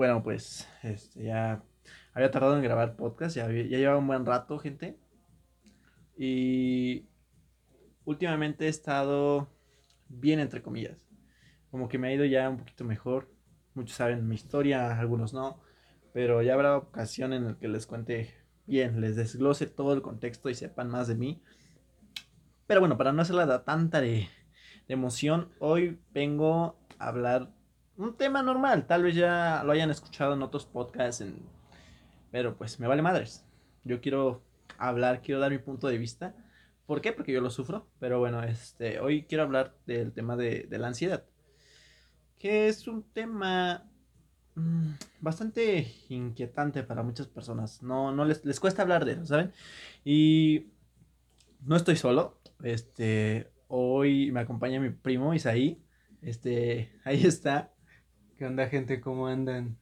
bueno, pues este, ya había tardado en grabar podcast, ya, ya llevaba un buen rato, gente. Y últimamente he estado bien, entre comillas. Como que me ha ido ya un poquito mejor. Muchos saben mi historia, algunos no. Pero ya habrá ocasión en la que les cuente bien, les desglose todo el contexto y sepan más de mí. Pero bueno, para no hacerla tanta de emoción, hoy vengo a hablar un tema normal. Tal vez ya lo hayan escuchado en otros podcasts, pero pues me vale madres. Yo quiero hablar, quiero dar mi punto de vista. ¿Por qué? Porque yo lo sufro. Pero bueno, este, hoy quiero hablar del tema de, de la ansiedad. Que es un tema mm, bastante inquietante para muchas personas. No, no les, les cuesta hablar de eso, ¿saben? Y no estoy solo. Este, hoy me acompaña mi primo Isaí. Este, ahí está. ¿Qué onda, gente? ¿Cómo andan?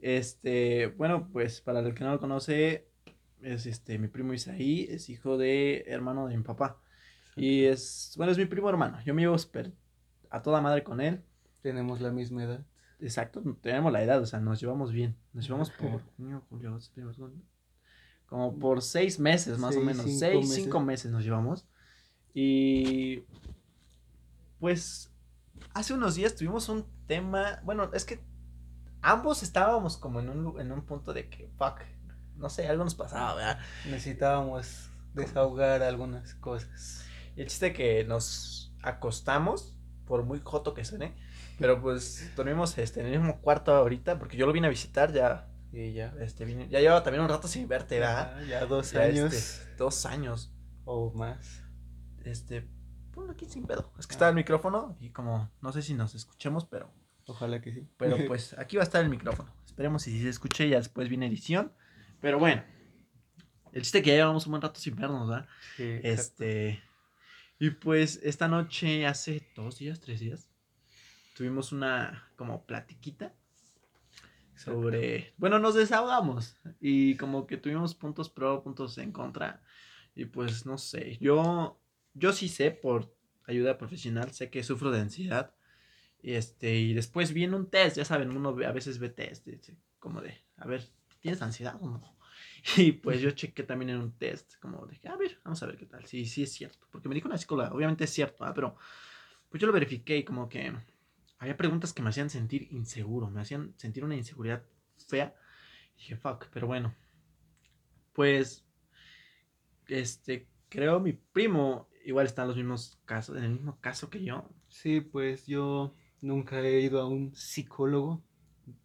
Este, bueno, pues para el que no lo conoce, es este mi primo Isaí, es hijo de hermano de mi papá. Y es, bueno, es mi primo hermano. Yo me llevo a toda madre con él. Tenemos la misma edad. Exacto, tenemos la edad, o sea, nos llevamos bien. Nos llevamos por como por seis meses más o menos. seis, cinco meses nos llevamos. Y pues hace unos días tuvimos un tema, bueno, es que ambos estábamos como en un, en un punto de que, fuck, no sé, algo nos pasaba, ¿verdad? Necesitábamos desahogar algunas cosas. Y el chiste que nos acostamos, por muy joto que suene, pero pues dormimos este, en el mismo cuarto ahorita, porque yo lo vine a visitar ya. Y ya. Este, vine, ya llevaba también un rato sin verte, ¿verdad? Ya, ya dos años. Este, dos años. O más. Este, ponlo aquí sin pedo. Es que está el micrófono y como no sé si nos escuchemos, pero. Ojalá que sí. Pero pues aquí va a estar el micrófono. Esperemos si se escuche, ya después viene edición. Pero bueno. El chiste que ya llevamos un buen rato sin vernos, ¿verdad? Sí, este. Y pues esta noche, hace dos días, tres días, tuvimos una como platiquita sobre. Bueno, nos desahogamos. Y como que tuvimos puntos pro, puntos en contra. Y pues no sé. Yo yo sí sé por ayuda profesional, sé que sufro de ansiedad. Este, y después viene un test, ya saben, uno a veces ve test, como de, a ver, ¿tienes ansiedad o no? Y pues yo chequé también en un test, como de, a ver, vamos a ver qué tal. Sí, sí es cierto, porque me dijo una psicóloga, obviamente es cierto, ¿ah? pero pues yo lo verifiqué y como que había preguntas que me hacían sentir inseguro, me hacían sentir una inseguridad fea. Y dije, fuck, pero bueno, pues, este, creo mi primo igual están los mismos casos, en el mismo caso que yo. Sí, pues yo nunca he ido a un psicólogo,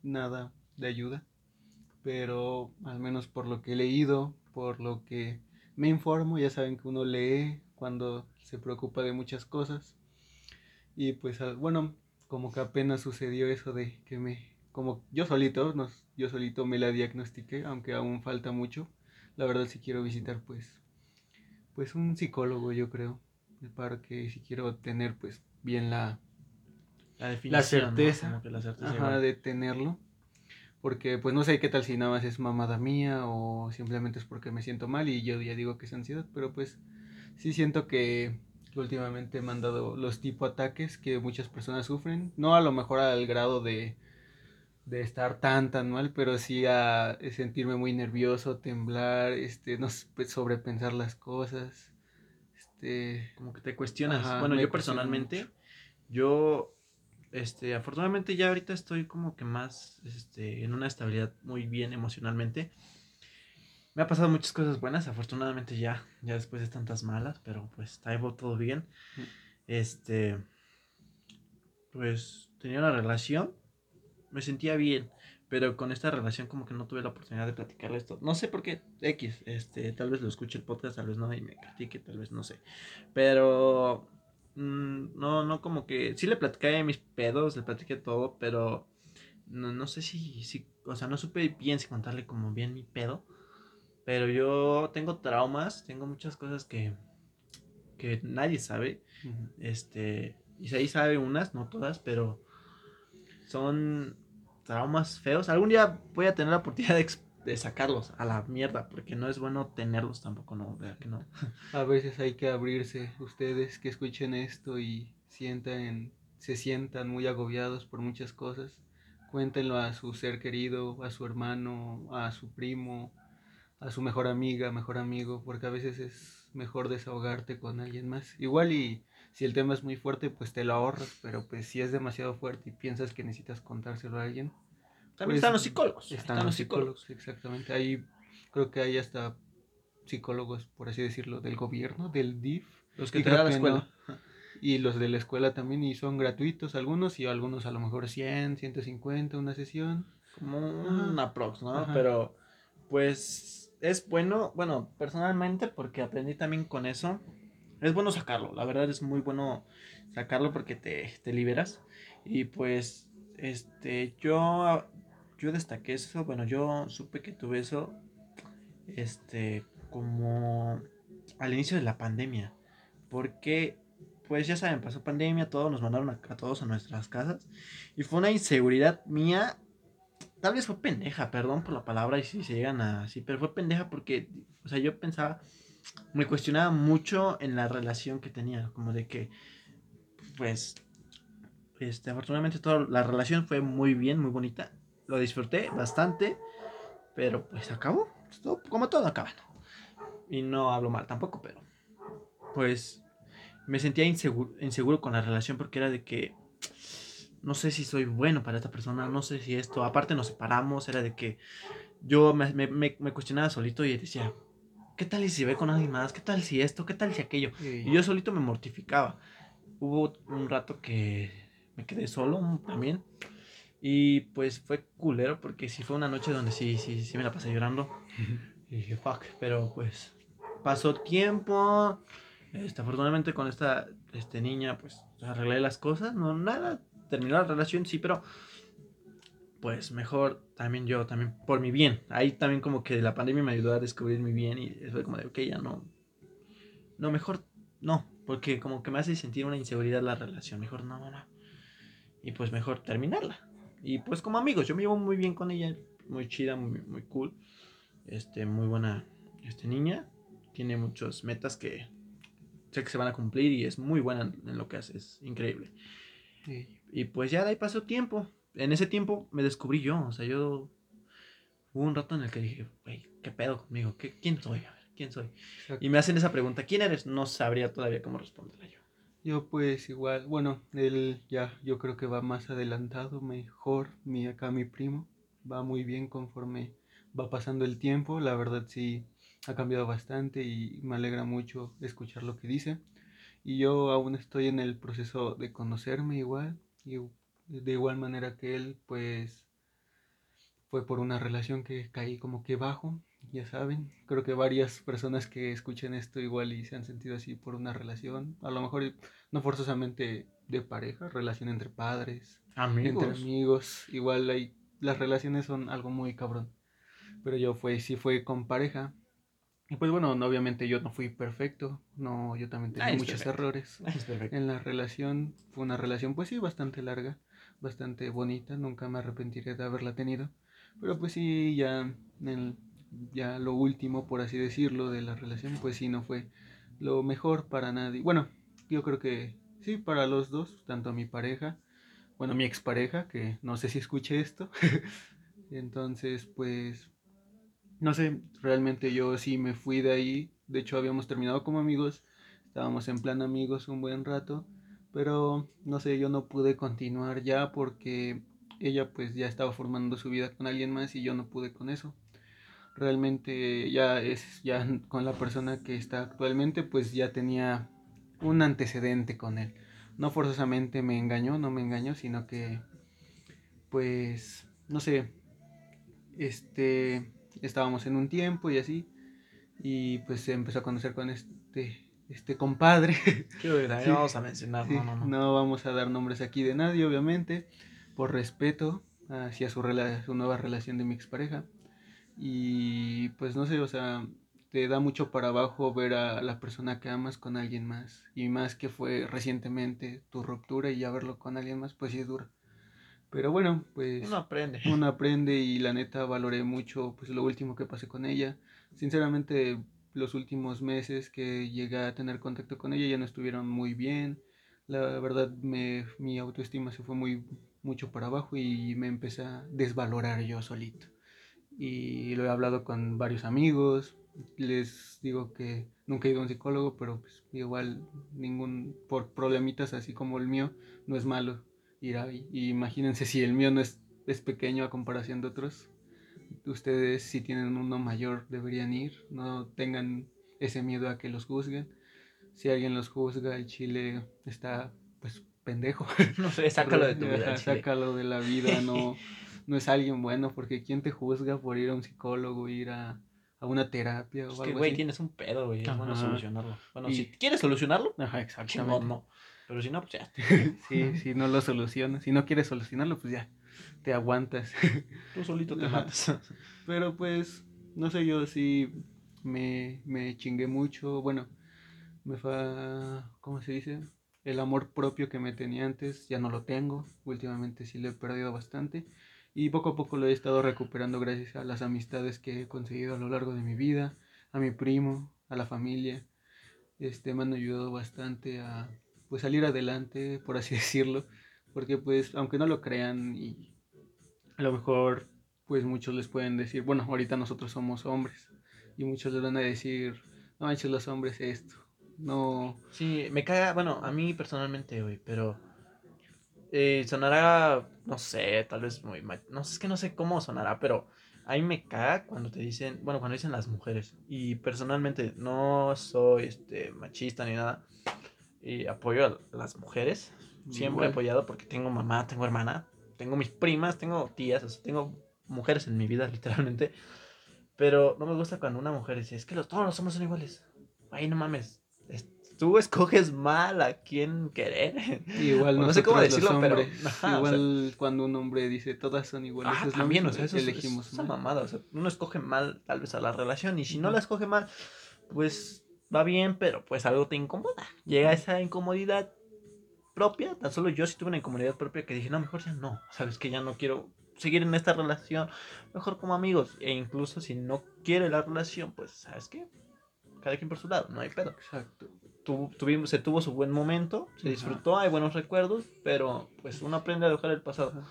nada de ayuda, pero al menos por lo que he leído, por lo que me informo, ya saben que uno lee cuando se preocupa de muchas cosas. Y pues bueno, como que apenas sucedió eso de que me, como yo solito, yo solito me la diagnostiqué, aunque aún falta mucho. La verdad si quiero visitar pues pues un psicólogo, yo creo, para que si quiero tener pues bien la, la, certeza, la de tenerlo. Porque pues no sé qué tal si nada más es mamada mía o simplemente es porque me siento mal y yo ya digo que es ansiedad, pero pues sí siento que últimamente me han dado los tipo ataques que muchas personas sufren, no a lo mejor al grado de de estar tan tan mal, pero sí a sentirme muy nervioso, temblar, este, no pues, sobrepensar las cosas. Este, como que te cuestionas. bueno, yo personalmente yo este afortunadamente ya ahorita estoy como que más este en una estabilidad muy bien emocionalmente. Me ha pasado muchas cosas buenas, afortunadamente ya, ya después de tantas malas, pero pues está todo bien. Mm. Este pues tenía una relación me sentía bien, pero con esta relación como que no tuve la oportunidad de platicarle esto. No sé por qué, X, este, tal vez lo escuche el podcast, tal vez no, y me critique, tal vez no sé. Pero, mm, no, no como que, sí le platicé mis pedos, le platiqué todo, pero no, no sé si, si, o sea, no supe bien si contarle como bien mi pedo. Pero yo tengo traumas, tengo muchas cosas que, que nadie sabe. Este, y ahí sabe unas, no todas, pero son traumas feos. Algún día voy a tener la oportunidad de, sacarlos a la mierda, porque no es bueno tenerlos tampoco, no, que no. A veces hay que abrirse, ustedes que escuchen esto y sientan, se sientan muy agobiados por muchas cosas. cuéntenlo a su ser querido, a su hermano, a su primo, a su mejor amiga, mejor amigo, porque a veces es mejor desahogarte con alguien más. Igual y si el tema es muy fuerte, pues te lo ahorras, pero pues si es demasiado fuerte y piensas que necesitas contárselo a alguien. También pues, están los psicólogos. Están, los psicólogos, exactamente. Ahí creo que hay hasta psicólogos, por así decirlo, del gobierno, del DIF. Los que te dan la escuela. Y los de la escuela también, y son gratuitos algunos, y algunos a lo mejor 100, 150, una sesión. Como una prox, ¿no? Pero, pues, es bueno, bueno, personalmente, porque aprendí también con eso. Es bueno sacarlo, la verdad es muy bueno sacarlo porque te, te liberas. Y pues, este, yo, yo destaqué eso, bueno, yo supe que tuve eso, este, como al inicio de la pandemia. Porque, pues ya saben, pasó pandemia, todos nos mandaron a, todos a nuestras casas. Y fue una inseguridad mía. Tal vez fue pendeja, perdón por la palabra y si se llegan así, pero fue pendeja porque, o sea, yo pensaba, me cuestionaba mucho en la relación que tenía, como de que, pues, este, afortunadamente toda la relación fue muy bien, muy bonita, lo disfruté bastante, pero pues acabó, como todo acaba. Y no hablo mal tampoco, pero pues me sentía inseguro, inseguro con la relación porque era de que no sé si soy bueno para esta persona, no sé si esto, aparte nos separamos, era de que yo me, me, me cuestionaba solito y decía, ¿qué tal si ve con alguien más? ¿Qué tal si esto? ¿Qué tal si aquello? Y yo solito me mortificaba. Hubo un rato que me quedé solo también. Y pues fue culero porque sí fue una noche donde sí, sí, sí me la pasé llorando. y dije, fuck, pero pues pasó tiempo. Este, afortunadamente con esta este, niña pues arreglé las cosas. No, nada, terminó la relación, sí, pero pues mejor también yo, también por mi bien. Ahí también como que la pandemia me ayudó a descubrir mi bien y fue como de, ok, ya no. No, mejor no, porque como que me hace sentir una inseguridad la relación. Mejor no, no, no. Y pues mejor terminarla. Y pues como amigos, yo me llevo muy bien con ella, muy chida, muy, muy cool. Este, muy buena este, niña. Tiene muchas metas que sé que se van a cumplir y es muy buena en lo que hace, es increíble. Sí. Y pues ya de ahí pasó tiempo en ese tiempo me descubrí yo, o sea, yo hubo un rato en el que dije, güey, ¿qué pedo conmigo? ¿Qué, ¿Quién soy? A ver, ¿quién soy? Exacto. Y me hacen esa pregunta, ¿quién eres? No sabría todavía cómo responderla yo. Yo pues igual, bueno, él ya yo creo que va más adelantado, mejor, mi acá mi primo, va muy bien conforme va pasando el tiempo, la verdad sí ha cambiado bastante y me alegra mucho escuchar lo que dice. Y yo aún estoy en el proceso de conocerme igual y de igual manera que él, pues fue por una relación que caí como que bajo, ya saben. Creo que varias personas que escuchen esto igual y se han sentido así por una relación, a lo mejor no forzosamente de pareja, relación entre padres, amigos. entre amigos, igual hay las relaciones son algo muy cabrón. Pero yo fue sí fue con pareja. Y pues bueno, no, obviamente yo no fui perfecto, no, yo también tenía muchos perfecto. errores en la relación. Fue una relación pues sí bastante larga bastante bonita, nunca me arrepentiré de haberla tenido. Pero pues sí, ya, el, ya lo último, por así decirlo, de la relación, pues sí, no fue lo mejor para nadie. Bueno, yo creo que sí, para los dos, tanto mi pareja, bueno, mi expareja, que no sé si escuché esto. Entonces, pues, no sé, realmente yo sí me fui de ahí. De hecho, habíamos terminado como amigos, estábamos en plan amigos un buen rato pero no sé, yo no pude continuar ya porque ella pues ya estaba formando su vida con alguien más y yo no pude con eso. Realmente ya es ya con la persona que está actualmente pues ya tenía un antecedente con él. No forzosamente me engañó, no me engañó, sino que pues no sé, este estábamos en un tiempo y así y pues se empezó a conocer con este este compadre. ¿Qué sí, vamos a mencionar, sí, no, no, no. No vamos a dar nombres aquí de nadie, obviamente, por respeto hacia su, su nueva relación de mi expareja. Y pues no sé, o sea, te da mucho para abajo ver a la persona que amas con alguien más. Y más que fue recientemente tu ruptura y ya verlo con alguien más, pues sí es duro. Pero bueno, pues... Uno aprende. Uno aprende y la neta valoré mucho pues lo último que pasé con ella. Sinceramente los últimos meses que llegué a tener contacto con ella ya no estuvieron muy bien. La verdad me, mi autoestima se fue muy, mucho para abajo y me empecé a desvalorar yo solito. Y lo he hablado con varios amigos, les digo que nunca he ido a un psicólogo, pero pues igual ningún, por problemitas así como el mío, no es malo ir ahí. Y imagínense si el mío no es, es pequeño a comparación de otros. Ustedes si tienen uno mayor deberían ir, no tengan ese miedo a que los juzguen. Si alguien los juzga, el chile está pues pendejo. No sé, sácalo de tu vida. sácalo de la vida, no, no es alguien bueno, porque ¿quién te juzga por ir a un psicólogo, ir a, a una terapia o es que, güey, tienes un pedo, güey. Es bueno solucionarlo. Bueno, si quieres solucionarlo, Ajá, exactamente. no. Pero si no, pues ya. sí, si no lo solucionas. Si no quieres solucionarlo, pues ya. Te aguantas. Tú solito te matas. Pero pues, no sé, yo sí me, me chingué mucho. Bueno, me fa. ¿Cómo se dice? El amor propio que me tenía antes ya no lo tengo. Últimamente sí lo he perdido bastante. Y poco a poco lo he estado recuperando gracias a las amistades que he conseguido a lo largo de mi vida, a mi primo, a la familia. Este, me han ayudado bastante a pues, salir adelante, por así decirlo. Porque pues, aunque no lo crean y a lo mejor pues muchos les pueden decir, bueno, ahorita nosotros somos hombres. Y muchos les van a decir, no manches los hombres esto. No. Sí, me caga, bueno, a mí personalmente, güey, pero eh, sonará, no sé, tal vez muy... No sé, es que no sé cómo sonará, pero a mí me caga cuando te dicen, bueno, cuando dicen las mujeres. Y personalmente no soy este, machista ni nada. Y apoyo a las mujeres. Siempre he apoyado porque tengo mamá, tengo hermana, tengo mis primas, tengo tías, tengo mujeres en mi vida, literalmente. Pero no me gusta cuando una mujer dice, es que los, todos los hombres son iguales. Ay, no mames tú escoges mal a quién querer. Igual no sé cómo decirlo, pero igual cuando un hombre dice todas son iguales, ah, también, o sea, eso elegimos es, mamada, o sea, uno escoge mal tal vez a la relación y si no la escoge mal, pues va bien, pero pues algo te incomoda. Llega esa incomodidad propia, tan solo yo sí tuve una incomodidad propia que dije, no, mejor ya no, sabes que ya no quiero seguir en esta relación, mejor como amigos, e incluso si no quiere la relación, pues, ¿sabes qué? Cada quien por su lado, no hay pedo. Exacto tuvimos, se tuvo su buen momento, se disfrutó, hay buenos recuerdos, pero pues uno aprende a dejar el pasado.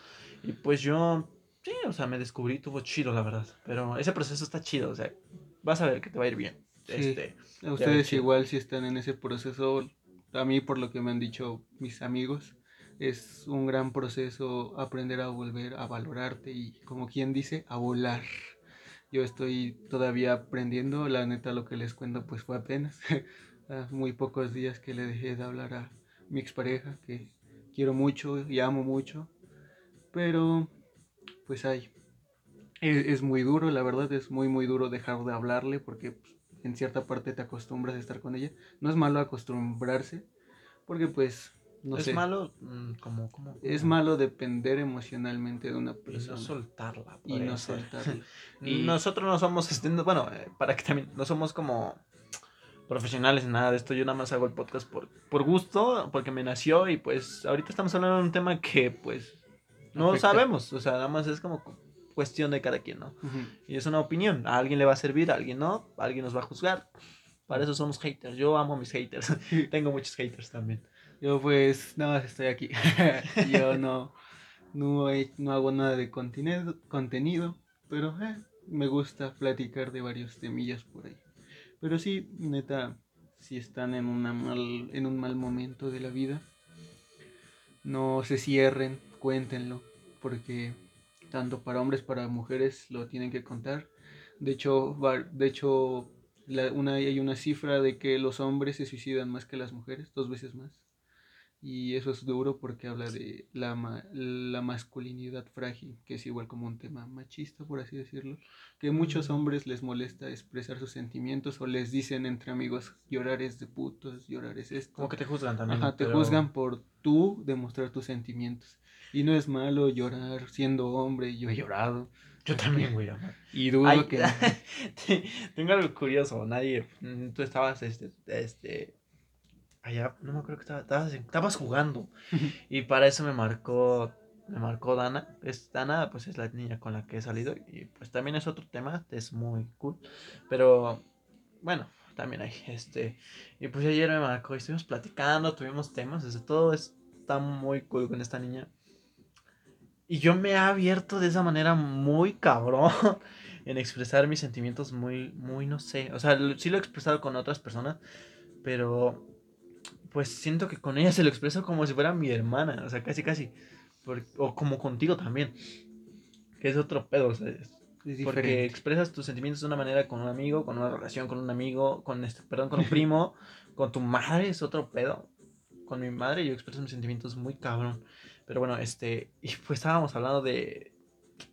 Y pues yo, sí, o sea, me descubrí, tuvo chido, la verdad. Pero ese proceso está chido, o sea, vas a ver que te va a ir bien. Este, ustedes igual si están en ese proceso, a mí por lo que me han dicho mis amigos, es un gran proceso aprender a volver a valorarte y como quien dice, a volar. Yo estoy todavía aprendiendo, la neta lo que les cuento pues fue apenas. muy pocos días que le dejé de hablar a mi expareja, que quiero mucho y amo mucho, pero pues hay, es, muy duro, la verdad es muy muy duro dejar de hablarle porque pues, en cierta parte te acostumbras a estar con ella. No es malo acostumbrarse, porque pues no es malo mm, como, como, es malo depender emocionalmente de una persona y no soltarla y no soltarla. Y nosotros no somos este, bueno eh, para que también no somos como profesionales en nada de esto. Yo nada más hago el podcast por, por gusto, porque me nació y pues ahorita estamos hablando de un tema que pues no sabemos. O sea, nada más es como cuestión de cada quien, ¿no? Y es una opinión. A alguien le va a servir, a alguien no, a alguien nos va a juzgar. Para eso somos haters. Yo amo a mis haters. Tengo muchos haters también. Yo pues nada más estoy aquí. Yo no, no, no hago nada de contenido, contenido pero eh, me gusta platicar de varios temillas por ahí. Pero sí, neta, si están en, una mal, en un mal momento de la vida, no se cierren, cuéntenlo, porque tanto para hombres para mujeres lo tienen que contar. De hecho, de hecho una, hay una cifra de que los hombres se suicidan más que las mujeres, dos veces más. Y eso es duro porque habla de la, la masculinidad frágil, que es igual como un tema machista, por así decirlo. Que muchos hombres les molesta expresar sus sentimientos o les dicen entre amigos, llorar es de putos, llorar es esto. Como que te juzgan también. Ajá, te juzgan por tú demostrar tus sentimientos. Y no es malo llorar siendo hombre, yo he llorado. Yo también, güey. Y dudo que... Tengo algo curioso, nadie... Mm, tú estabas, este, este allá, no me acuerdo que estaba, estabas, estabas jugando. y para eso me marcó, me marcó Dana. Es, Dana, pues es la niña con la que he salido. Y pues también es otro tema, es muy cool. Pero, bueno, también hay este. Y pues ayer me marcó y estuvimos platicando, tuvimos temas, desde todo está muy cool con esta niña. Y yo me he abierto de esa manera muy cabrón en expresar mis sentimientos muy, muy, no sé. O sea, sí lo he expresado con otras personas, pero pues siento que con ella se lo expreso como si fuera mi hermana, o sea, casi, casi. o como contigo también, que es otro pedo, ¿sabes? Porque expresas tus sentimientos de una manera con un amigo, con una relación con un amigo, con este, perdón, con un primo, con tu madre es otro pedo. Con mi madre yo expreso mis sentimientos muy cabrón. Pero bueno, este, y pues estábamos hablando de,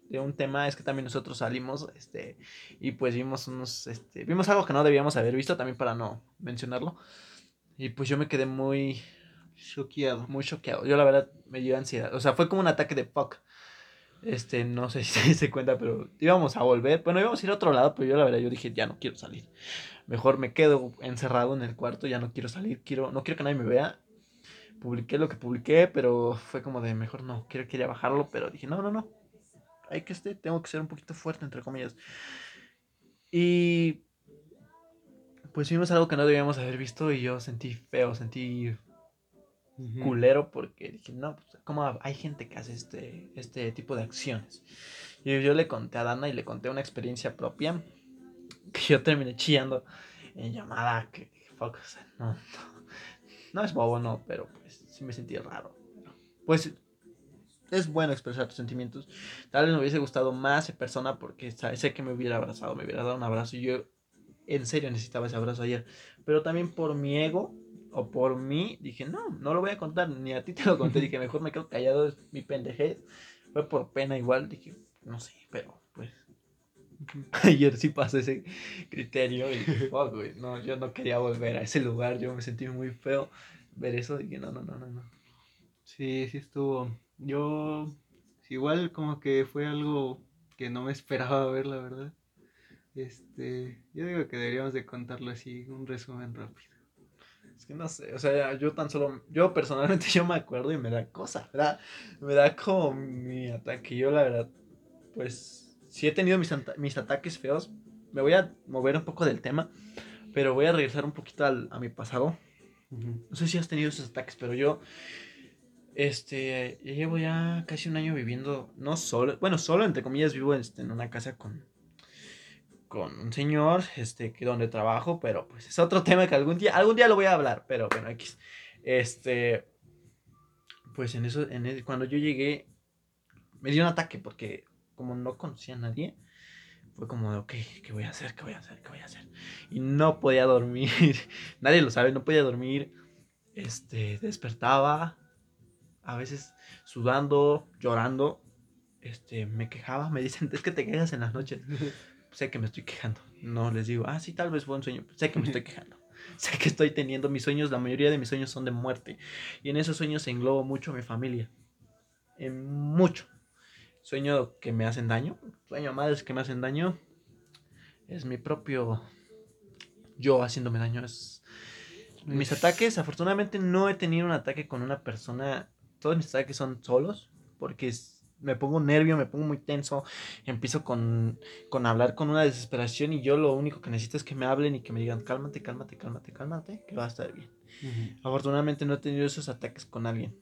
de un tema, es que también nosotros salimos, este, y pues vimos unos, este, vimos algo que no debíamos haber visto también para no mencionarlo. Y pues yo me quedé muy choqueado. Muy choqueado. Yo la verdad me dio ansiedad. O sea, fue como un ataque de fuck. Este, no sé si se cuenta, pero íbamos a volver. Bueno, íbamos a ir a otro lado, pero yo la verdad yo dije, ya no quiero salir. Mejor me quedo encerrado en el cuarto, ya no quiero salir, quiero, no quiero que nadie me vea publiqué lo que publiqué, pero fue como de mejor no, quiero quería bajarlo, pero dije, no, no, no, hay que este, tengo que ser un poquito fuerte, entre comillas. Y pues vimos algo que no debíamos haber visto y yo sentí feo, sentí culero porque dije, no, pues, ¿cómo hay gente que hace este, este tipo de acciones? Y yo le conté a Dana y le conté una experiencia propia que yo terminé chillando en llamada, que, fuck, no, no es bobo, no, pero pues sí me sentí raro. Pues es bueno expresar tus sentimientos. Tal vez me hubiese gustado más esa persona porque sé que me hubiera abrazado, me hubiera dado un abrazo y yo en serio necesitaba ese abrazo ayer. Pero también por mi ego o por mí dije, no, no lo voy a contar, ni a ti te lo conté. dije, mejor me quedo callado, es mi pendejez. Fue por pena igual, dije, no sé, pero pues Ayer sí pasé ese criterio y güey. No, yo no quería volver a ese lugar. Yo me sentí muy feo ver eso. Que no, no, no, no, no. Sí, sí estuvo. Yo, igual como que fue algo que no me esperaba ver, la verdad. Este, yo digo que deberíamos de contarlo así, un resumen rápido. Es que no sé, o sea, yo tan solo, yo personalmente yo me acuerdo y me da cosa, ¿verdad? Me da como mi ataque. Yo la verdad, pues si he tenido mis, mis ataques feos. Me voy a mover un poco del tema, pero voy a regresar un poquito al, a mi pasado. No sé si has tenido esos ataques, pero yo, este, llevo ya casi un año viviendo, no solo, bueno, solo entre comillas vivo este, en una casa con, con un señor, este, que donde trabajo, pero pues es otro tema que algún día, algún día lo voy a hablar, pero bueno, X. Este, pues en eso, en cuando yo llegué, me dio un ataque porque como no conocía a nadie, fue como de, ok, ¿qué voy a hacer? ¿Qué voy a hacer? ¿Qué voy a hacer? Y no podía dormir, nadie lo sabe, no podía dormir, este, despertaba, a veces sudando, llorando, este, me quejaba, me dicen, es que te quejas en las noches. Sé que me estoy quejando. No les digo, ah, sí, tal vez fue un sueño. Sé que me estoy quejando. Sé que estoy teniendo mis sueños, la mayoría de mis sueños son de muerte. Y en esos sueños englobo mucho a mi familia. En mucho sueño que me hacen daño, sueño a madres que me hacen daño, es mi propio yo haciéndome daño. Es... Mis ataques, afortunadamente no he tenido un ataque con una persona, todos mis ataques son solos, porque me pongo nervio, me pongo muy tenso, empiezo con, con hablar con una desesperación y yo lo único que necesito es que me hablen y que me digan, cálmate, cálmate, cálmate, cálmate, que va a estar bien. Afortunadamente no he tenido esos ataques con alguien.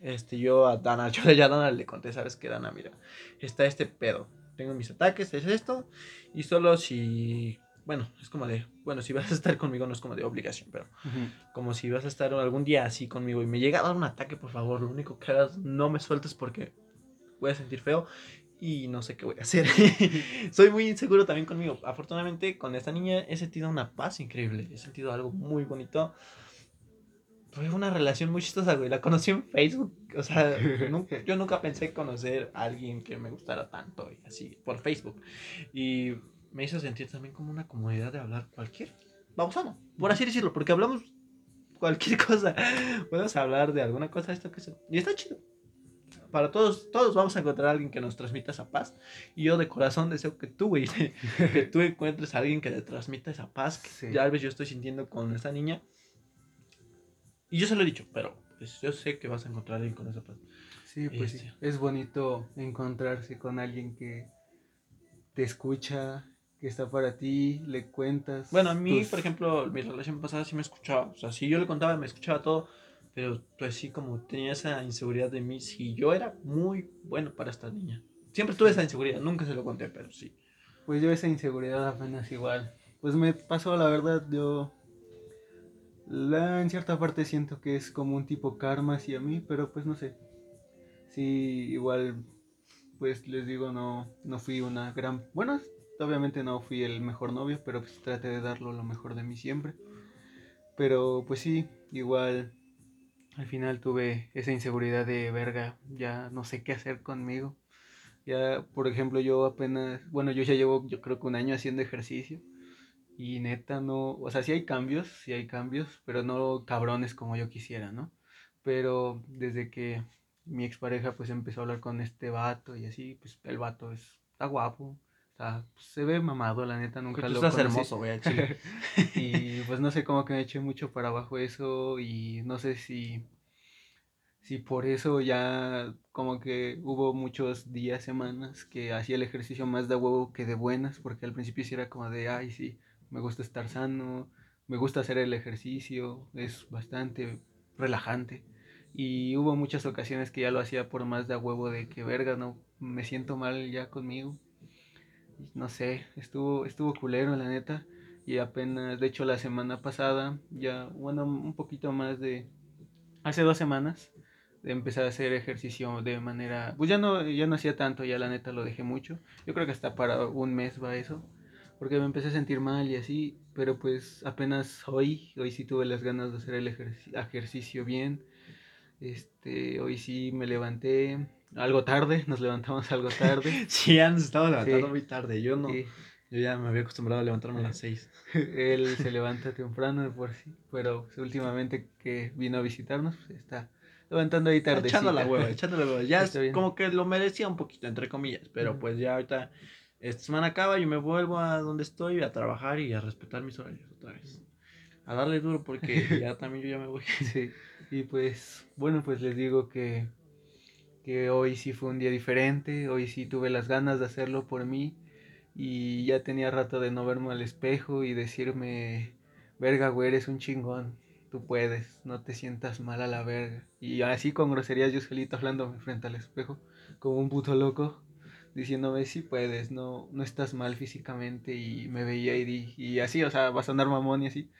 Este, yo a Dana, yo ya a Dana le conté, ¿sabes qué, Dana? Mira, está este pedo. Tengo mis ataques, es esto. Y solo si, bueno, es como de, bueno, si vas a estar conmigo no es como de obligación, pero como si vas a estar algún día así conmigo y me llega a dar un ataque, por favor, lo único que hagas, no me sueltes porque voy a sentir feo y no sé qué voy a hacer. Soy muy inseguro también conmigo. Afortunadamente, con esta niña he sentido una paz increíble, he sentido algo muy bonito fue una relación muy chistosa, güey. La conocí en Facebook. O sea, yo nunca pensé conocer a alguien que me gustara tanto y así por Facebook. Y me hizo sentir también como una comodidad de hablar cualquier bausano, por así decirlo, porque hablamos cualquier cosa. Podemos hablar de alguna cosa, esto que sea. Y está chido. Para todos, todos vamos a encontrar a alguien que nos transmita esa paz. Y yo de corazón deseo que tú, güey, que tú encuentres a alguien que te transmita esa paz que ya ves yo estoy sintiendo con esta niña. Y yo se lo he dicho, pero pues, yo sé que vas a encontrar a alguien con esa paz. Sí, pues sí. Este. Es bonito encontrarse con alguien que te escucha, que está para ti, le cuentas. Bueno, a mí, por ejemplo, mi relación pasada sí me escuchaba. O sea, si yo le contaba, me escuchaba todo. Pero pues sí, como tenía esa inseguridad de mí, sí, yo era muy bueno para esta niña. Siempre tuve esa inseguridad, nunca se lo conté, pero sí. Pues yo esa inseguridad apenas igual. Pues me pasó, la verdad, yo... La, en cierta parte siento que es como un tipo karma hacia mí, pero pues no sé. Sí, igual, pues les digo, no, no fui una gran... Bueno, obviamente no fui el mejor novio, pero pues traté de darlo lo mejor de mí siempre. Pero pues sí, igual al final tuve esa inseguridad de verga, ya no sé qué hacer conmigo. Ya, por ejemplo, yo apenas, bueno, yo ya llevo, yo creo que un año haciendo ejercicio. Y neta, no, o sea, sí hay cambios, sí hay cambios, pero no cabrones como yo quisiera, ¿no? Pero desde que mi expareja pues empezó a hablar con este vato y así, pues el vato es, está guapo, está, pues, se ve mamado, la neta, nunca Tú lo estás conocí. hermoso, güey, chile. y pues no sé cómo que me eché mucho para abajo eso y no sé si si por eso ya como que hubo muchos días, semanas que hacía el ejercicio más de huevo que de buenas, porque al principio sí era como de, ay, sí, me gusta estar sano, me gusta hacer el ejercicio, es bastante relajante. Y hubo muchas ocasiones que ya lo hacía por más de a huevo de que verga, no, me siento mal ya conmigo. No sé, estuvo, estuvo culero la neta. Y apenas, de hecho la semana pasada, ya, bueno, un poquito más de, hace dos semanas, de empezar a hacer ejercicio de manera, pues ya no, ya no hacía tanto, ya la neta lo dejé mucho. Yo creo que hasta para un mes va eso, porque me empecé a sentir mal y así, pero pues apenas hoy, hoy sí tuve las ganas de hacer el ejerci- ejercicio bien. Este, hoy sí me levanté algo tarde, nos levantamos algo tarde. Sí, ya nos estaba levantando Sí. muy tarde. Yo no. Sí. Yo ya me había acostumbrado a levantarme a las 6. Él se levanta temprano de por sí, pero últimamente que vino a visitarnos, pues está levantando ahí tarde. Echando la hueva, echando la hueva. Ya es como que lo merecía un poquito, entre comillas. Pero pues ya ahorita, esta semana acaba, yo me vuelvo a donde estoy a trabajar y a respetar mis horarios otra vez. A darle duro porque ya también yo ya me voy. Sí, y pues, bueno, pues les digo que, que hoy sí fue un día diferente, hoy sí tuve las ganas de hacerlo por mí y ya tenía rato de no verme al espejo y decirme, verga, güey, eres un chingón, tú puedes, no te sientas mal a la verga. Y así con groserías yo solito hablándome frente al espejo, como un puto loco, diciéndome, sí puedes, no, no estás mal físicamente y me veía y, di- y así, o sea, vas a andar mamón y así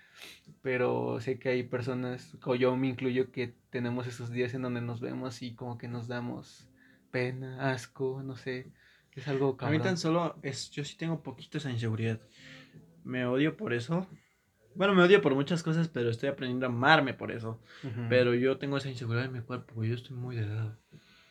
pero sé que hay personas, o yo me incluyo, que tenemos esos días en donde nos vemos y como que nos damos pena, asco, no sé, es algo A mí cabrón. tan solo es, yo sí tengo poquito esa inseguridad. Me odio por eso. Bueno, me odio por muchas cosas, pero estoy aprendiendo a amarme por eso. Ujú. Pero yo tengo esa inseguridad en mi cuerpo. Yo estoy muy delgado.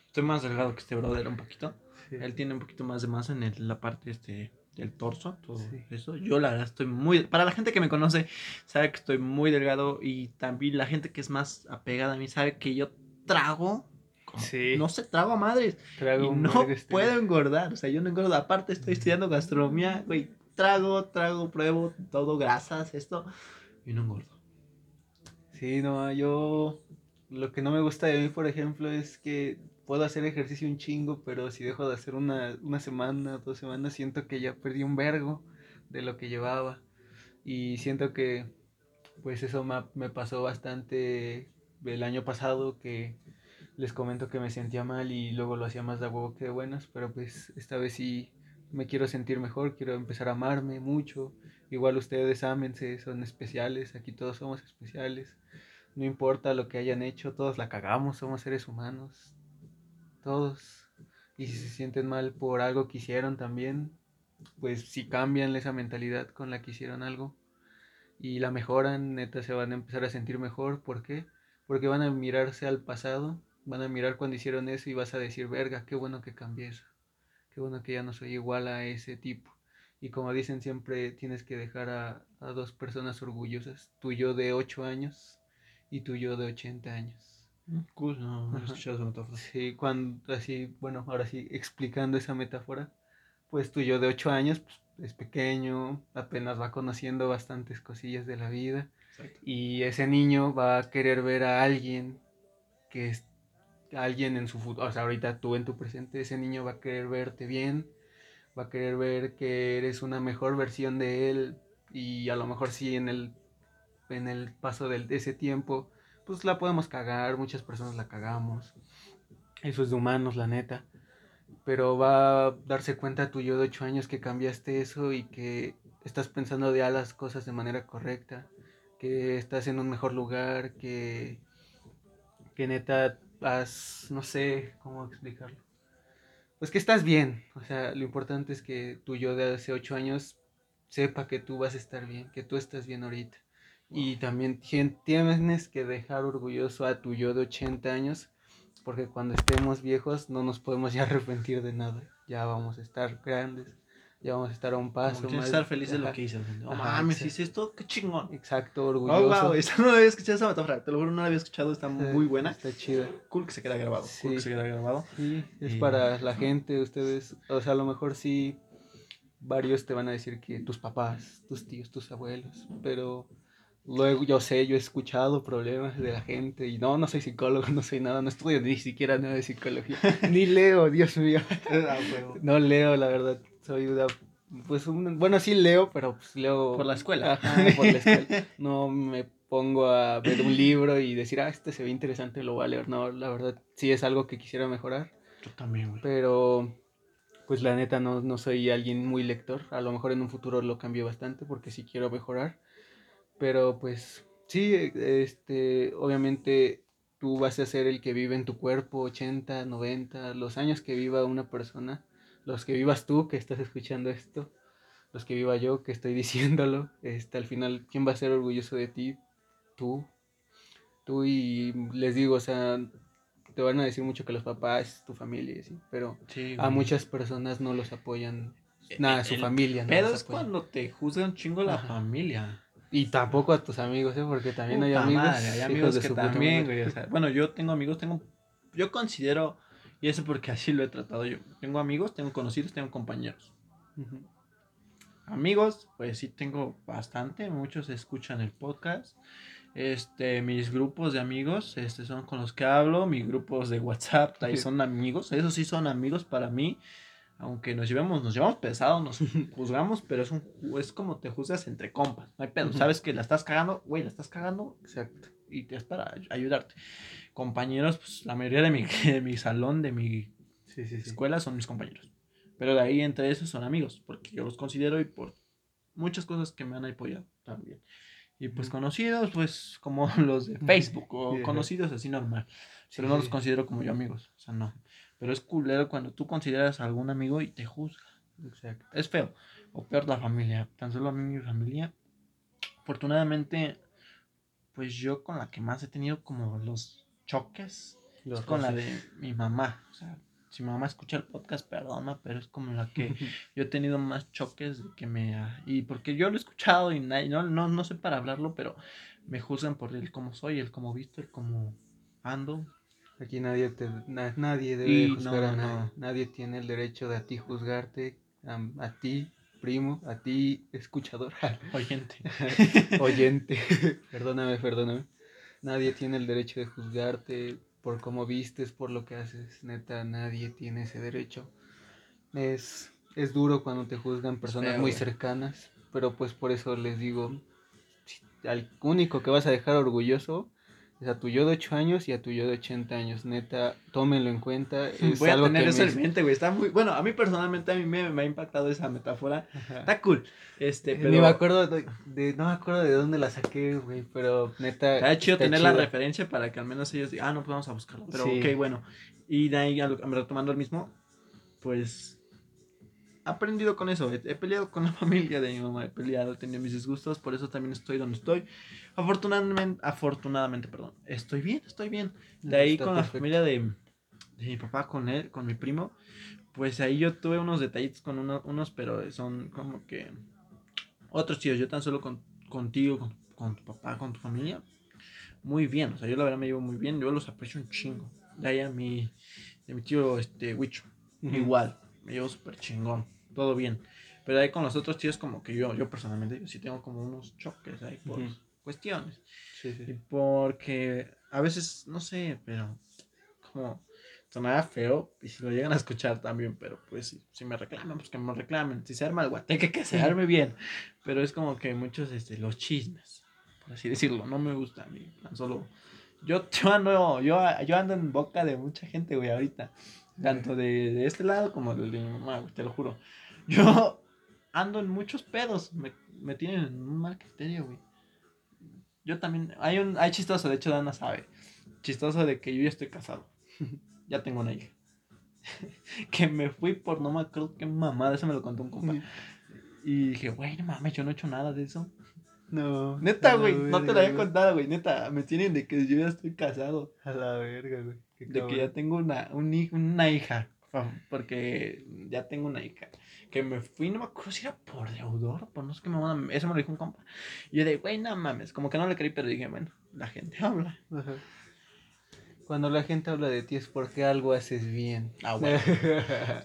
Estoy más delgado que este brother un poquito. Sí. Él tiene un poquito más de masa en el- la parte este, del torso, todo Sí. eso. Yo la verdad estoy muy... Para la gente que me conoce, sabe que estoy muy delgado y también la gente que es más apegada a mí sabe que yo trago... como- Sí. No sé, trago a madres. Trago Y no puedo engordar, o sea, yo no engordo. Aparte estoy estudiando gastronomía, güey. Trago, trago, pruebo todo, grasas, esto. Y no engordo. Sí, no, yo lo que no me gusta de mí, por ejemplo, es que puedo hacer ejercicio un chingo, pero si dejo de hacer una, una semana, dos semanas, siento que ya perdí un vergo de lo que llevaba. Y siento que, pues eso me, me pasó bastante el año pasado, que les comento que me sentía mal y luego lo hacía más de huevo que de buenas, pero pues esta vez sí me quiero sentir mejor, quiero empezar a amarme mucho. Igual ustedes ámense, son especiales, aquí todos somos especiales. No importa lo que hayan hecho, todos la cagamos, somos seres humanos. Todos. Y si se sienten mal por algo que hicieron también, pues si cambian esa mentalidad con la que hicieron algo y la mejoran, neta se van a empezar a sentir mejor. ¿Por qué? Porque van a mirarse al pasado, van a mirar cuando hicieron eso y vas a decir, verga, qué bueno que cambié eso. Qué bueno que ya no soy igual a ese tipo. Y como dicen siempre, tienes que dejar a, a dos personas orgullosas, tu yo de 8 años y tu yo de 80 años. Cool, no, no he escuchado esa metáfora. Sí, cuando así, bueno, ahora sí, explicando esa metáfora, pues tu yo de 8 años pues, es pequeño, apenas va conociendo bastantes cosillas de la vida Exacto. y ese niño va a querer ver a alguien que es alguien en su futuro, o sea, ahorita tú en tu presente, ese niño va a querer verte bien, va a querer ver que eres una mejor versión de él y a lo mejor sí en el en el paso de ese tiempo pues la podemos cagar, muchas personas la cagamos. Eso es de humanos, la neta. Pero va a darse cuenta tu yo de 8 años que cambiaste eso y que estás pensando ya las cosas de manera correcta, que estás en un mejor lugar, que, que neta has, no sé cómo explicarlo. Pues que estás bien, o sea, lo importante es que tu yo de hace 8 años sepa que tú vas a estar bien, que tú estás bien ahorita. Y también tienes que dejar orgulloso a tu yo de 80 años, porque cuando estemos viejos no nos podemos ya arrepentir de nada. Ya vamos a estar grandes, ya vamos a estar a un paso. Vamos a estar feliz de lo que hice. Oh, mames, hice esto, qué chingón. Exacto, orgulloso. Oh, wow, esa no había escuchado esa metáfora, te lo juro, no la había escuchado, está muy buena. Está chida. Cool que se queda grabado, cool que se queda grabado. Sí, es para la gente, ustedes, o sea, a lo mejor sí, varios te van a decir que tus papás, tus tíos, tus abuelos, pero Luego yo sé, yo he escuchado problemas de la gente y no, no soy psicólogo, no soy nada, no estudio ni siquiera nada de psicología, ni leo, Dios mío. Ah, no leo, la verdad, soy una, pues bueno, sí leo, pero pues leo... Por la escuela. por la escuela. No me pongo a ver un libro y decir, ah, este se ve interesante, lo voy a leer. No, la verdad, sí es algo que quisiera mejorar. Yo también, güey. Pero, pues la neta, no, no soy alguien muy lector. A lo mejor en un futuro lo cambio bastante porque sí quiero mejorar pero pues sí, este, obviamente tú vas a ser el que vive en tu cuerpo 80, 90, los años que viva una persona, los que vivas tú que estás escuchando esto, los que viva yo que estoy diciéndolo, este, al final, ¿quién va a ser orgulloso de ti? Tú. Tú y les digo, o sea, te van a decir mucho que los papás, tu familia, ¿sí? pero a muchas personas no los apoyan. Nada, su familia. No pero es cuando te juzga un chingo la familia. Y tampoco a tus amigos, ¿eh? Porque también hay amigos. hay amigos que también, güey. O sea, bueno, yo tengo amigos, tengo. Yo considero, y eso porque así lo he tratado yo. Tengo amigos, tengo conocidos, tengo compañeros. Amigos, pues sí tengo bastante. Muchos escuchan el podcast. Este, mis grupos de amigos, este, son con los que hablo. Mis grupos de WhatsApp, ahí son amigos. Esos sí son amigos para mí aunque nos llevamos, nos llevamos pesado, nos juzgamos, pero es un es como te juzgas entre compas, no hay pedo, sabes que la estás cagando, güey, la estás cagando, exacto, y te es para ayudarte. Compañeros, pues la mayoría de mi, de mi salón, de mi escuela son mis compañeros. Pero de ahí entre esos son amigos, porque yo los considero y por muchas cosas que me han apoyado también. Y pues conocidos, pues como los de Facebook o conocidos así normal. Pero no los considero como yo amigos. O sea, no. Pero es culero cuando tú consideras a algún amigo y te juzga. Exacto. Es feo. O peor la familia. Tan solo a mí mi familia. Afortunadamente, pues yo con la que más he tenido como los choques es con la de mi mamá. O sea, si mi mamá escucha el podcast, perdona, pero es como la que yo he tenido más choques de que me... Y porque yo lo he escuchado y no, no, no sé para hablarlo, pero me juzgan por el cómo soy, el cómo visto, el cómo ando. Aquí nadie te, nadie debe juzgar a nadie. Nadie tiene el derecho de a ti juzgarte, a, ti, primo, a ti, escuchador. Oyente. Oyente. perdóname, perdóname. Nadie tiene el derecho de juzgarte por cómo vistes, por lo que haces. Neta, nadie tiene ese derecho. Es, es duro cuando te juzgan personas muy cercanas, pero pues por eso les digo, al único que vas a dejar orgulloso a tu yo de 8 años y a tu yo de 80 años. Neta, tómenlo en cuenta. Es Voy a tener eso en mente, güey. Está muy. Bueno, a mí personalmente a mí me, me ha impactado esa metáfora. Está cool. Este, pero... Ni me acuerdo de, No me acuerdo de dónde la saqué, güey. Pero neta. Está chido tener la referencia para que al menos ellos digan, ah, no, pues vamos a buscarlo. Pero ok, bueno. Y de ahí, retomando el mismo, pues aprendido con eso. He, peleado con la familia de mi mamá, he peleado, he tenido mis disgustos, por eso también estoy donde estoy. Afortunadamente, afortunadamente, perdón, estoy bien, estoy bien. De ahí con la familia de, de, mi papá, con él, con mi primo, pues ahí yo tuve unos detallitos con unos, pero son como que otros tíos. Yo tan solo con, contigo, con, con tu papá, con tu familia, muy bien. O sea, yo la verdad me llevo muy bien, yo los aprecio un chingo. De ahí a mi, de mi tío, este, Wicho, igual, me llevo súper chingón todo bien. Pero ahí con los otros tíos como que yo, yo personalmente, yo sí tengo como unos choques ahí por cuestiones. Sí, sí. porque a veces, no sé, pero como sonaba feo y si lo llegan a escuchar también, pero pues si, me reclaman, pues que me reclamen. Si se arma el guateque, que se arme bien. Pero es como que muchos, este, los chismes, por así decirlo, no me gusta a mí. Tan solo Yo, yo, ando, yo, yo ando en boca de mucha gente, güey, ahorita. Tanto de, de este lado como del de mi mamá, güey, te lo juro. Yo ando en muchos pedos. Me, me tienen en un mal criterio, güey. Yo también. Hay un. Hay chistoso, de hecho, Dana sabe. Chistoso de que yo ya estoy casado. ya tengo una hija. que me fui por no me acuerdo qué mamada. Eso me lo contó un compa. Y dije, güey, no mames, yo no he hecho nada de eso. No. Neta, güey, no te lo había contado, güey. Neta, me tienen de que yo ya estoy casado. A la verga, güey. De que ya tengo una, un una hija. Porque ya tengo una hija. Que me fui, no me acuerdo si era por deudor, por no sé qué mamada. Eso me lo dijo un compa. Y yo de, güey, no mames. Como que no le creí, pero dije, bueno, la gente habla. Ajá. Cuando la gente habla de ti es porque algo haces bien. Ah, bueno.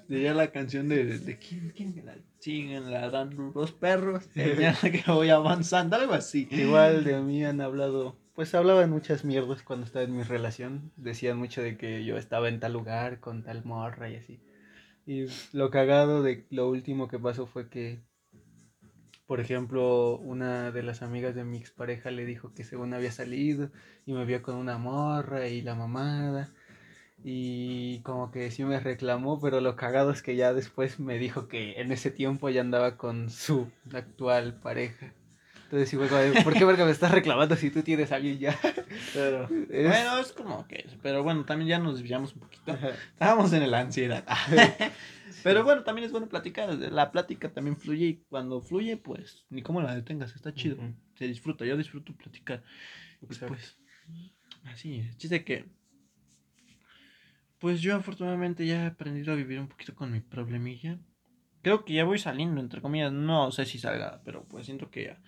Diría la canción de, de ¿quién, quién me la siguen ladrando los perros? Señala que voy avanzando, algo así. Igual de mí han hablado, pues hablaban muchas mierdas cuando estaba en mi relación. Decían mucho de que yo estaba en tal lugar con tal morra y así. Y lo cagado de lo último que pasó fue que, por ejemplo, una de las amigas de mi expareja le dijo que según había salido y me vio con una morra y la mamada. Y como que sí me reclamó, pero lo cagado es que ya después me dijo que en ese tiempo ya andaba con su actual pareja. Entonces sí fue como de, ¿por qué verga me estás reclamando si tú tienes a alguien ya? Pero, Es- bueno, es como que, pero bueno, también ya nos desviamos un poquito. Estábamos en la ansiedad. Pero bueno, también es bueno platicar. La plática también fluye y cuando fluye, pues ni cómo la detengas, está chido. Se disfruta, yo disfruto platicar. Y pues, así es. Chiste que, pues yo afortunadamente ya he aprendido a vivir un poquito con mi problemilla. Creo que ya voy saliendo, entre comillas. No sé si salga, pero pues siento que ya.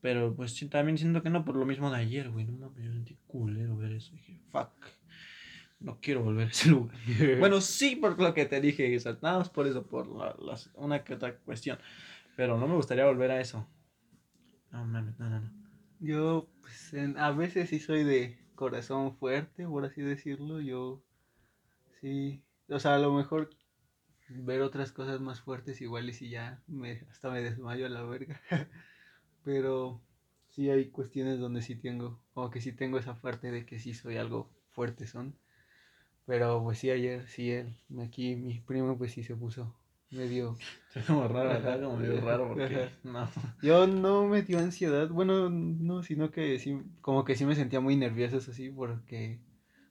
Pero pues sí, también siento que no por lo mismo de ayer, güey. No mames, yo sentí culero ver eso. Dije, fuck. No quiero volver a ese lugar. Bueno, sí, por lo que te dije, saltamos por eso, por la, las- una que otra cuestión. Pero no me gustaría volver a eso. No mames, no, no, no. Yo, pues, en- a veces sí soy de corazón fuerte, por así decirlo. Yo, sí, o sea, a lo mejor ver otras cosas más fuertes igual y si ya me, hasta me desmayo a la verga. Pero sí hay cuestiones donde sí tengo, como que sí tengo esa parte de que sí soy algo fuerte son. Pero pues sí, ayer sí, él, aquí mi primo pues sí se puso medio Está como raro, está como medio raro porque no. Yo no me dio ansiedad, bueno, no, sino que sí, como que sí me sentía muy nervioso, eso sí, porque,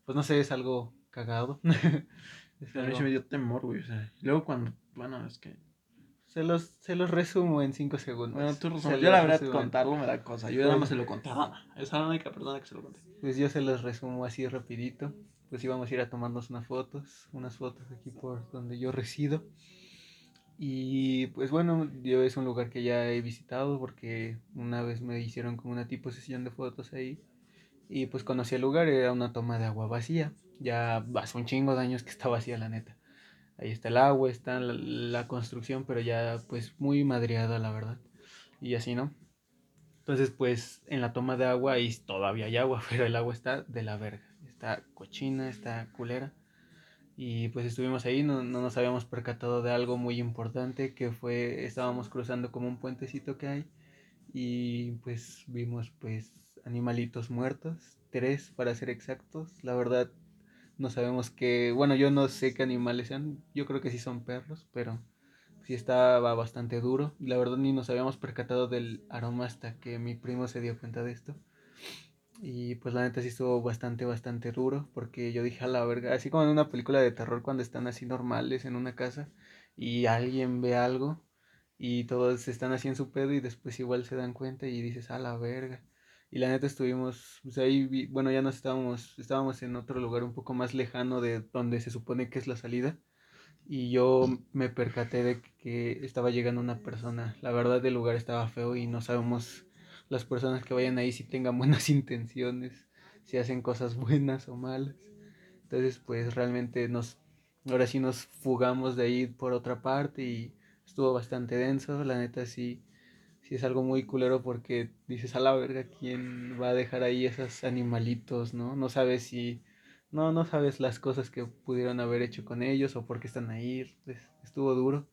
pues no sé, es algo cagado. Es A mí algo- se me dio temor, güey. O sea, y luego cuando, bueno, es que. Se, los, se los resumo en cinco segundos. Bueno, tú Se resumes. los Yo la verdad resumo. contarlo me da cosa. Yo nada más se lo conté a Dana. Esa es la única persona que se lo conté. Pues yo se los resumo así rapidito. Pues íbamos a ir a tomarnos unas fotos, unas fotos aquí por donde yo resido. Y pues bueno, yo es un lugar que ya he visitado porque una vez me hicieron como una tipo sesión de fotos ahí. Y pues conocí el lugar, era una toma de agua vacía. Ya hace un chingo de años que está vacía la neta. Ahí está el agua, está la, construcción, pero ya pues muy madreada la verdad. Y así, ¿no? Entonces, pues en la toma de agua ahí todavía hay agua, pero el agua está de la verga. Está cochina, está culera. Y pues estuvimos ahí, no, no nos habíamos percatado de algo muy importante que fue, estábamos cruzando como un puentecito que hay y pues vimos pues animalitos muertos, tres para ser exactos. La verdad no sabemos qué, bueno yo no sé qué animales sean, yo creo que sí son perros, pero sí estaba bastante duro. La verdad ni nos habíamos percatado del aroma hasta que mi primo se dio cuenta de esto. Y pues la neta sí estuvo bastante, bastante duro. Porque yo dije a la verga, así como en una película de terror cuando están así normales en una casa y alguien ve algo y todos están así en su pedo y después igual se dan cuenta y dices a la verga. Y la neta estuvimos, pues ahí, bueno, ya no estábamos, estábamos en otro lugar un poco más lejano de donde se supone que es la salida. Y yo me percaté de que estaba llegando una persona. La verdad el lugar estaba feo y no sabemos las personas que vayan ahí si tengan buenas intenciones, si hacen cosas buenas o malas. Entonces pues realmente nos, ahora sí nos fugamos de ahí por otra parte y estuvo bastante denso. La neta sí, sí es algo muy culero porque dices a la verga quién va a dejar ahí esos animalitos, ¿no? No sabes si no, no sabes las cosas que pudieron haber hecho con ellos o por qué están ahí. Pues, estuvo duro.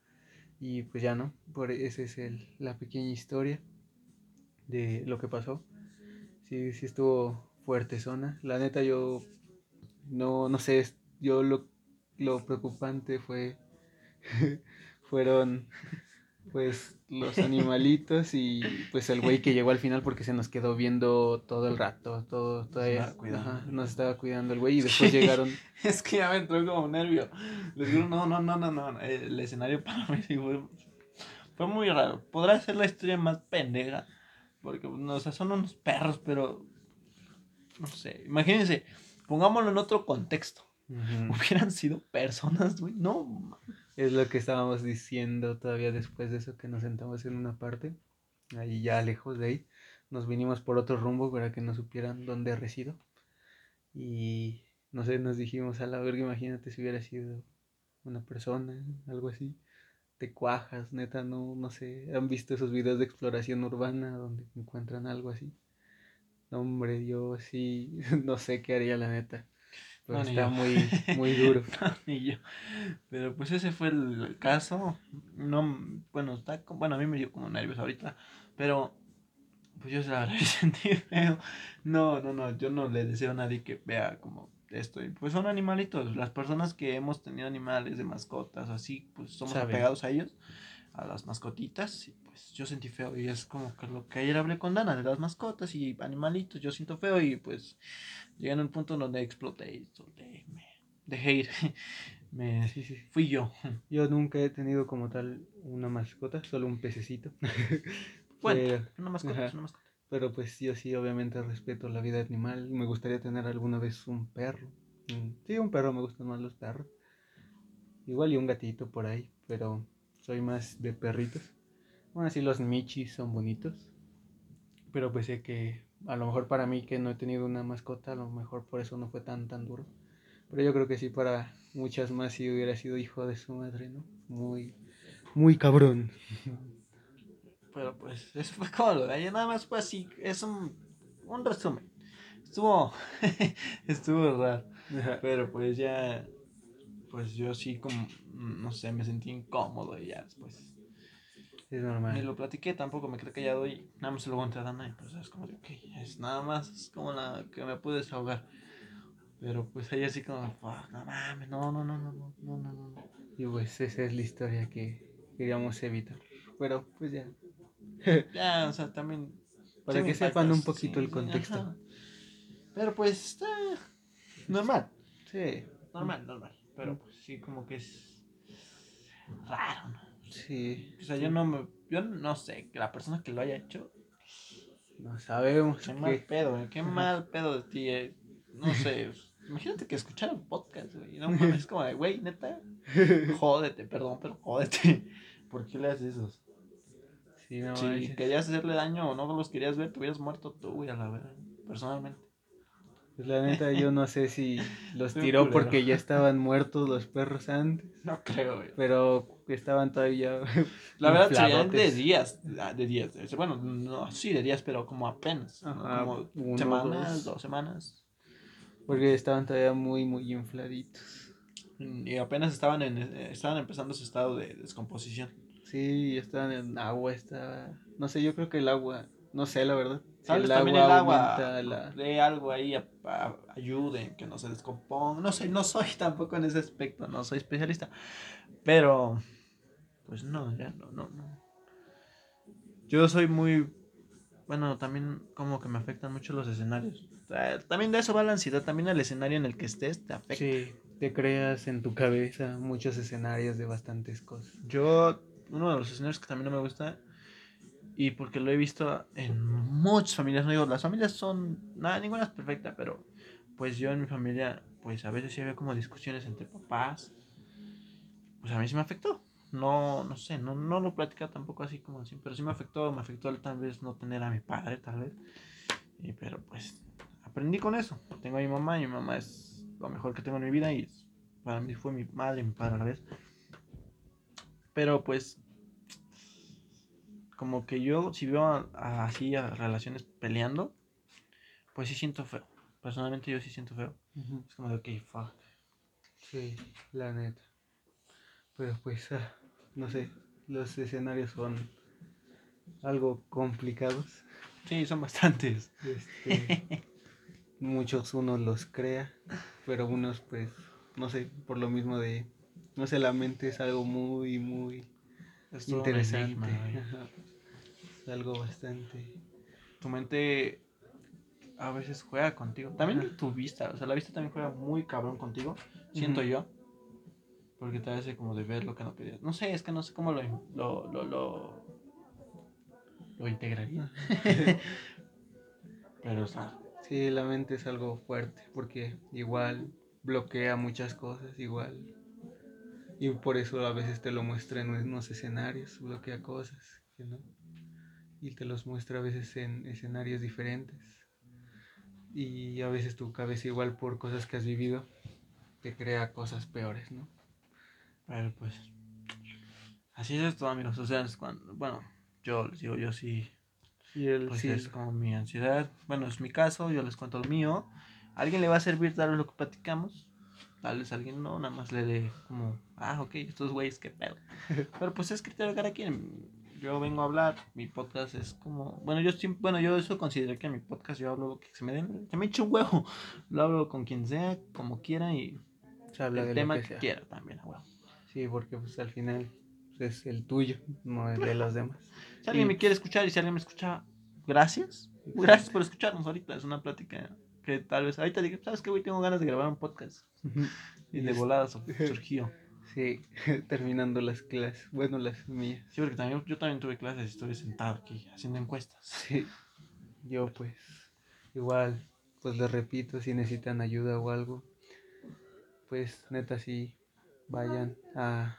Y pues ya no. Por esa es el, la pequeña historia de lo que pasó. Sí, sí estuvo fuerte zona. La neta yo no, no sé, yo lo, lo preocupante fue, fueron pues los animalitos y pues el güey que llegó al final porque se nos quedó viendo todo el rato, todo, todavía, ajá, nos estaba cuidando el güey y después llegaron. es que ya me entró como nervio. Les digo, no, no, no, no, no, el escenario para mí fue, fue muy raro. Podrá ser la historia más pendeja, porque, no, o sea, son unos perros, pero, no sé, imagínense, pongámoslo en otro contexto. Hubieran sido personas, güey, no, es lo que estábamos diciendo todavía después de eso, que nos sentamos en una parte, ahí ya lejos de ahí. Nos vinimos por otro rumbo para que no supieran dónde resido. Y no sé, nos dijimos a la verga, imagínate si hubiera sido una persona, algo así. Te cuajas, neta, no, no sé. ¿Han visto esos videos de exploración urbana donde encuentran algo así? Hombre, yo sí, no sé qué haría la neta. Pues está muy, muy duro. ni yo. Pero pues ese fue el caso. No, bueno, está, bueno, a mí me dio como nervios ahorita. Pero pues yo se la sentí feo. No, no, no, yo no le deseo a nadie que vea como esto. pues son animalitos. Las personas que hemos tenido animales de mascotas, así, pues somos apegados a ellos, a las mascotitas. Pues yo sentí feo. Y es como que lo que ayer hablé con Dana de las mascotas y animalitos. Yo siento feo y pues llegué a un punto donde exploté y solté, me dejé ir. Me, sí, sí. Fui yo. Yo nunca he tenido como tal una mascota, solo un pececito. bueno, una mascota, una mascota. Pero pues yo sí, obviamente respeto la vida animal. Me gustaría tener alguna vez un perro. Sí, un perro, me gustan más los perros. Igual y un gatito por ahí, pero soy más de perritos. Bueno, sí, los michis son bonitos. Pero pues sé que a lo mejor para mí que no he tenido una mascota, a lo mejor por eso no fue tan tan duro. Pero yo creo que sí para muchas más si hubiera sido hijo de su madre, ¿no? Muy, muy cabrón. Pero pues eso fue como lo de ayer, nada más fue así, es un, un resumen. Estuvo, estuvo raro. Pero pues ya, pues yo sí como, no sé, me sentí incómodo y ya después es normal. Ni lo platiqué, tampoco me quedé callado y nada más se lo conté a Dana pues es como de, ok, es nada más, es como la que me pude desahogar. Pero pues ella así como, no mames, no, no, no, no, no, no, no, no. Y pues esa es la historia que queríamos evitar. Pero pues ya. ya, o sea, también. Para que sepan un poquito el contexto. Pero pues está normal. Sí. Normal, normal. Pero pues sí, como que es raro, ¿no? Sí. O sea, yo no me. Yo no sé, que la persona que lo haya hecho. No sabemos. Qué mal pedo, eh, Qué mal pedo de ti, eh. No sé. Imagínate que escuchara un podcast, güey. No mames, es como de, güey, neta. Jódete, perdón, pero jódete. ¿Por qué le haces eso? Sí, no, si querías hacerle daño o no los querías ver, te hubieras muerto tú, güey, a la verdad. Personalmente. Pues la neta, yo no sé si los tiró porque ya estaban muertos los perros antes. No creo, güey. Pero estaban todavía. La verdad, serían de días. Ah, de días. Bueno, no, sí, de días, pero como apenas. como semanas, dos. semanas. Porque estaban todavía muy, muy infladitos. Y apenas estaban, en, estaban empezando su estado de descomposición. Sí, estaban en agua, estaba. No sé, yo creo que el agua. No sé, la verdad. el también el agua de algo ahí ayude que no se descomponga. No sé, no soy tampoco en ese aspecto, no soy especialista. Pero, pues no, ya no, no, no. Yo soy muy, bueno, también como que me afectan mucho los escenarios. también de eso va la ansiedad, también el escenario en el que estés te afecta. Sí, te creas en tu cabeza muchos escenarios de bastantes cosas. Yo, uno de los escenarios que también no me gusta y porque lo he visto en muchas familias, no digo, las familias son, nada, ninguna es perfecta, pero pues yo en mi familia, pues a veces sí había como discusiones entre papás, pues a mí sí me afectó. No, no sé, no, no lo platica tampoco así como así, pero sí me afectó, me afectó tal vez no tener a mi padre, tal vez. Y, pero pues aprendí con eso. Tengo a mi mamá y mi mamá es lo mejor que tengo en mi vida y para mí fue mi madre y mi padre a la vez. Pero pues como que yo, si veo así a relaciones peleando, pues sí siento feo. Personalmente yo sí siento feo. Es como de, ok, fuck. Sí, la neta. Pero pues, ah, no sé, los escenarios son algo complicados. Sí, son bastantes. Este, muchos uno los crea, pero unos pues, no sé, por lo mismo de, no sé, la mente es algo muy, muy Es interesante. enigma. Ajá. Es algo bastante... Tu mente a veces juega contigo. También tu vista, o sea, la vista también juega muy cabrón contigo, siento yo. Porque te hace como de ver lo que no querías. No sé, es que no sé cómo lo, lo, lo, lo, lo integraría. Pero, sea, Sí, la mente es algo fuerte porque igual bloquea muchas cosas, igual. Y por eso a veces te lo muestra en unos escenarios, bloquea cosas, no. Y te los muestra a veces en escenarios diferentes. Y a veces tu cabeza igual por cosas que has vivido te crea cosas peores, ¿no? Pero pues. Así es esto, amigos. O sea, es cuando. Bueno, yo les digo, yo sí. Y el, Pues sí, es como mi ansiedad. Bueno, es mi caso, yo les cuento lo mío. ¿A alguien le va a servir tal vez lo que platicamos? Tal vez alguien no, nada más le dé como, ah, ok, estos güeyes, qué pedo. Pero pues es criterio de cada quien. Yo vengo a hablar, mi podcast es como, bueno, yo siempre, bueno, yo eso considero que en mi podcast yo hablo lo que se me den, se me eche un huevo. Lo hablo con quien sea, como quiera y se habla el de tema que, quiera también, a huevo. Sí, porque pues al final pues, es el tuyo, no el de los demás. Si alguien Y- me quiere escuchar y si alguien me escucha, gracias. Gracias por escucharnos ahorita. Es una plática que tal vez ahorita diga, ¿sabes qué, güey? Tengo ganas de grabar un podcast. Y de es- volada sur- surgió. Sí, terminando las clases. Bueno, las mías. Sí, porque también, yo también tuve clases y estuve sentado aquí haciendo encuestas. Sí. Yo pues, igual, pues les repito, si necesitan ayuda o algo, pues neta sí, vayan a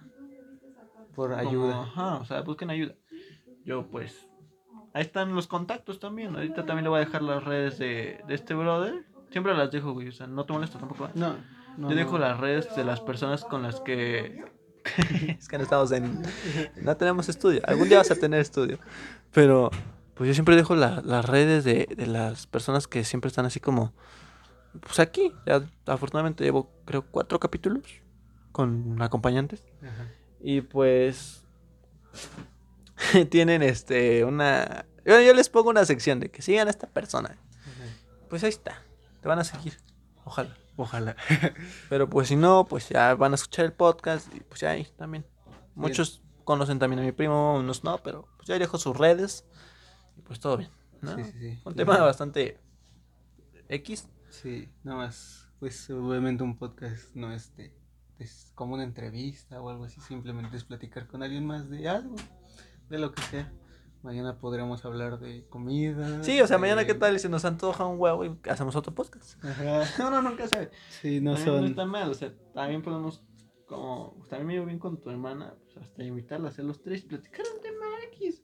por Como, ayuda. ajá, o sea, busquen ayuda. Yo, pues, ahí están los contactos también. Ahorita también le voy a dejar las redes de, de este brother. Siempre las dejo, güey. O sea, no te molesta tampoco. ¿eh? No, no. Yo dejo no. las redes de las personas con las que. es que no estamos en. No tenemos estudio. Algún día vas a tener estudio. Pero, pues yo siempre dejo la- las redes de, de las personas que siempre están así como. Pues aquí. Ya, afortunadamente llevo, creo, cuatro capítulos con acompañantes. Ajá. Y pues. tienen este. Una. Yo, yo les pongo una sección de que sigan a esta persona. Ajá. Pues ahí está. Te van a seguir. Ojalá. Ojalá. Pero pues si no, pues ya van a escuchar el podcast y pues ya ahí también. Muchos conocen también a mi primo, unos no, pero pues ya dejo sus redes y pues todo bien. ¿no? Sí, sí, sí. Un tema bastante X. Sí, nada más, pues obviamente un podcast no es de, es como una entrevista o algo así, simplemente es platicar con alguien más de algo, de lo que sea. Mañana podremos hablar de comida. Sí, o sea, mañana de- qué tal se nos antoja un huevo y hacemos otro podcast. Ajá. Uno nunca sabe. Sí, no También no son. está mal, o sea, también podemos como pues, también me llevo bien con tu hermana, pues hasta invitarla a hacer los tres y platicar un tema X.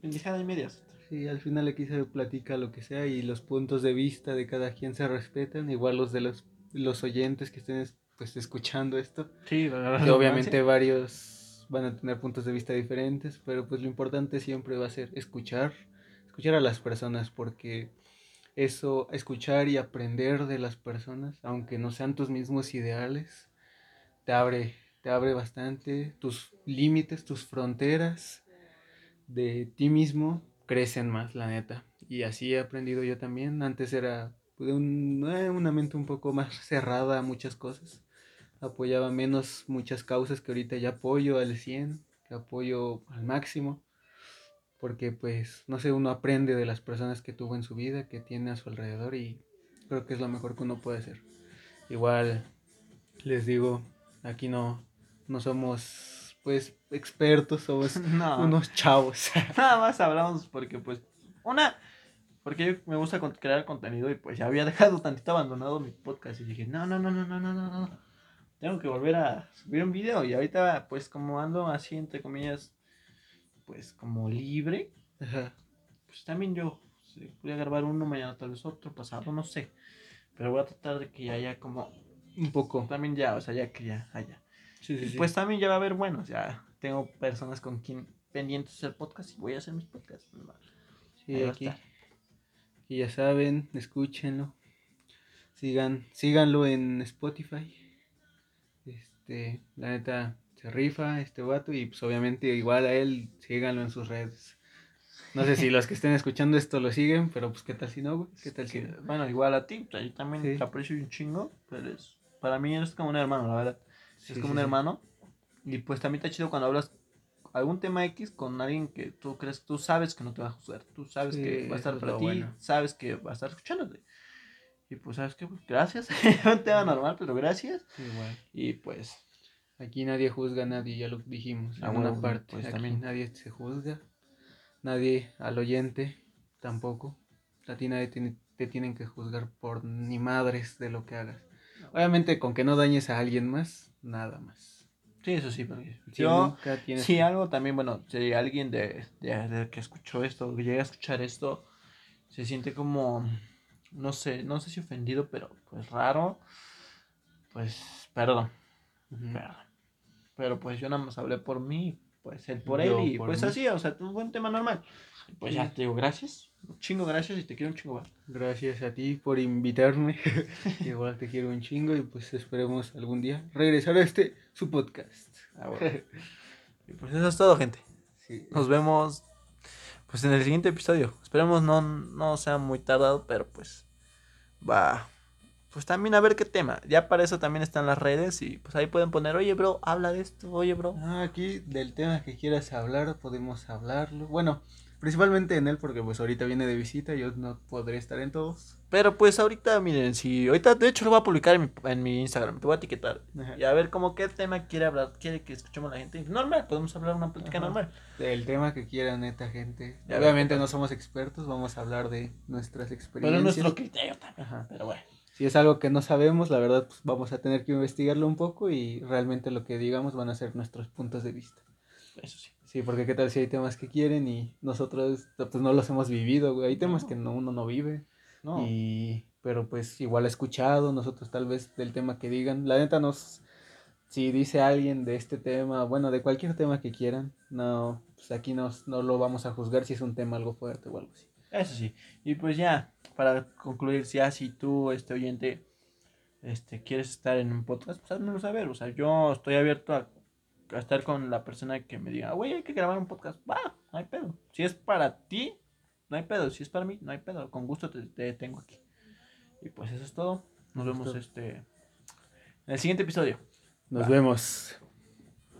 Pendejada y medias. Sí, al final aquí se platica lo que sea y los puntos de vista de cada quien se respetan, igual los de los, los oyentes que estén pues escuchando esto. Sí, la verdad. Que obviamente varios van a tener puntos de vista diferentes, pero pues lo importante siempre va a ser escuchar, escuchar a las personas, porque eso, escuchar y aprender de las personas, aunque no sean tus mismos ideales, te abre, te abre bastante tus límites, tus fronteras de ti mismo crecen más, la neta. Y así he aprendido yo también. Antes era de un- eh, una mente un poco más cerrada a muchas cosas apoyaba menos muchas causas que ahorita ya apoyo al 100, que apoyo al máximo, porque pues, no sé, uno aprende de las personas que tuvo en su vida, que tiene a su alrededor y creo que es lo mejor que uno puede hacer. Igual, les digo, aquí no, no somos pues expertos, somos unos chavos. Nada más hablamos porque pues, una, porque yo me gusta crear contenido y pues ya había dejado tantito abandonado mi podcast y dije, no, no, no, no, no, no, no. Tengo que volver a subir un video y ahorita, pues, como ando así, entre comillas, pues, como libre, Ajá. pues también yo sí, voy a grabar uno, mañana tal vez otro, pasado, no sé. Pero voy a tratar de que ya haya como, Un poco. también ya, o sea, ya que ya haya. Sí, sí, Y sí. pues también ya va a haber buenos, ya tengo personas con quien pendientes hacer podcast y voy a hacer mis podcasts. Sí, aquí. Y ya saben, escúchenlo. Sigan, síganlo en Spotify. Este, la neta, se rifa este vato. Y pues obviamente igual a él, síganlo en sus redes. No sé si los que estén escuchando esto lo siguen, pero pues qué tal si no, güey. ¿Qué tal si no? Bueno, igual a ti, yo también Sí. te aprecio un chingo, pero es, para mí eres como un hermano, la verdad. Sí, es sí, como un hermano. Y pues también está chido cuando hablas algún tema X con alguien que tú crees, tú sabes que no te va a juzgar, tú sabes que va a estar para ti, bueno. sabes que va a estar escuchándote. Y pues, ¿sabes qué? Pues, gracias. un tema normal, pero gracias. Igual. Y pues, Aquí nadie juzga a nadie, ya lo dijimos. Ah, en bueno, una parte. pues, Aquí también. nadie se juzga. Nadie al oyente tampoco. A ti nadie tiene- te tienen que juzgar por ni madres de lo que hagas. Obviamente con que no dañes a alguien más, nada más. sí, eso sí, porque Si yo, tienes sí, algo también, bueno, si alguien de, de, de que escuchó esto, que llega a escuchar esto, se siente como, no sé, no sé si ofendido, pero pues raro, pues perdón. Pero pues yo nada más hablé por mí, pues él por Yo él, y por pues mí. así, o sea, un buen tema normal. Pues ya te digo gracias, un chingo gracias y te quiero un chingo. Gracias a ti por invitarme. Igual te quiero un chingo y pues esperemos algún día regresar a este su podcast. Ah, bueno. Y pues eso es todo, gente. Sí. Nos vemos pues en el siguiente episodio. Esperemos no, no sea muy tardado, pero pues va. Pues también a ver qué tema. Ya para eso también están las redes y pues ahí pueden poner, oye bro, habla de esto, oye bro. Ah, aquí del tema que quieras hablar, podemos hablarlo. Bueno, principalmente en él porque pues ahorita viene de visita, yo no podré estar en todos. Pero pues ahorita, miren, si ahorita de hecho lo voy a publicar en mi, en mi Instagram, te voy a etiquetar. Ajá. Y a ver como qué tema quiere hablar, quiere que escuchemos la gente. Normal, podemos hablar una plática Ajá. normal. Del tema que quieran, neta gente. Ya Obviamente no somos expertos, vamos a hablar de nuestras Pero experiencias. es nuestro criterio también. Ajá. Pero bueno. Si es algo que no sabemos, la verdad pues vamos a tener que investigarlo un poco y realmente lo que digamos van a ser nuestros puntos de vista. Eso sí. Sí, porque qué tal si hay temas que quieren y nosotros pues no los hemos vivido, güey. Hay temas No. que no, uno no vive. No. Y, pero pues igual ha escuchado, nosotros tal vez del tema que digan. La neta nos, si dice alguien de este tema, bueno, de cualquier tema que quieran, no, pues aquí nos, no lo vamos a juzgar si es un tema algo fuerte o algo así. Eso sí. Y pues ya, para concluir, si tú, este oyente, este, quieres estar en un podcast, pues házmelo saber. O sea, yo estoy abierto a, a estar con la persona que me diga, güey, hay que grabar un podcast. Va, no hay pedo. Si es para ti, no hay pedo. Si es para mí, no hay pedo. Con gusto te, te tengo aquí. Y pues eso es todo. Nos vemos este en el siguiente episodio. Nos Va. vemos.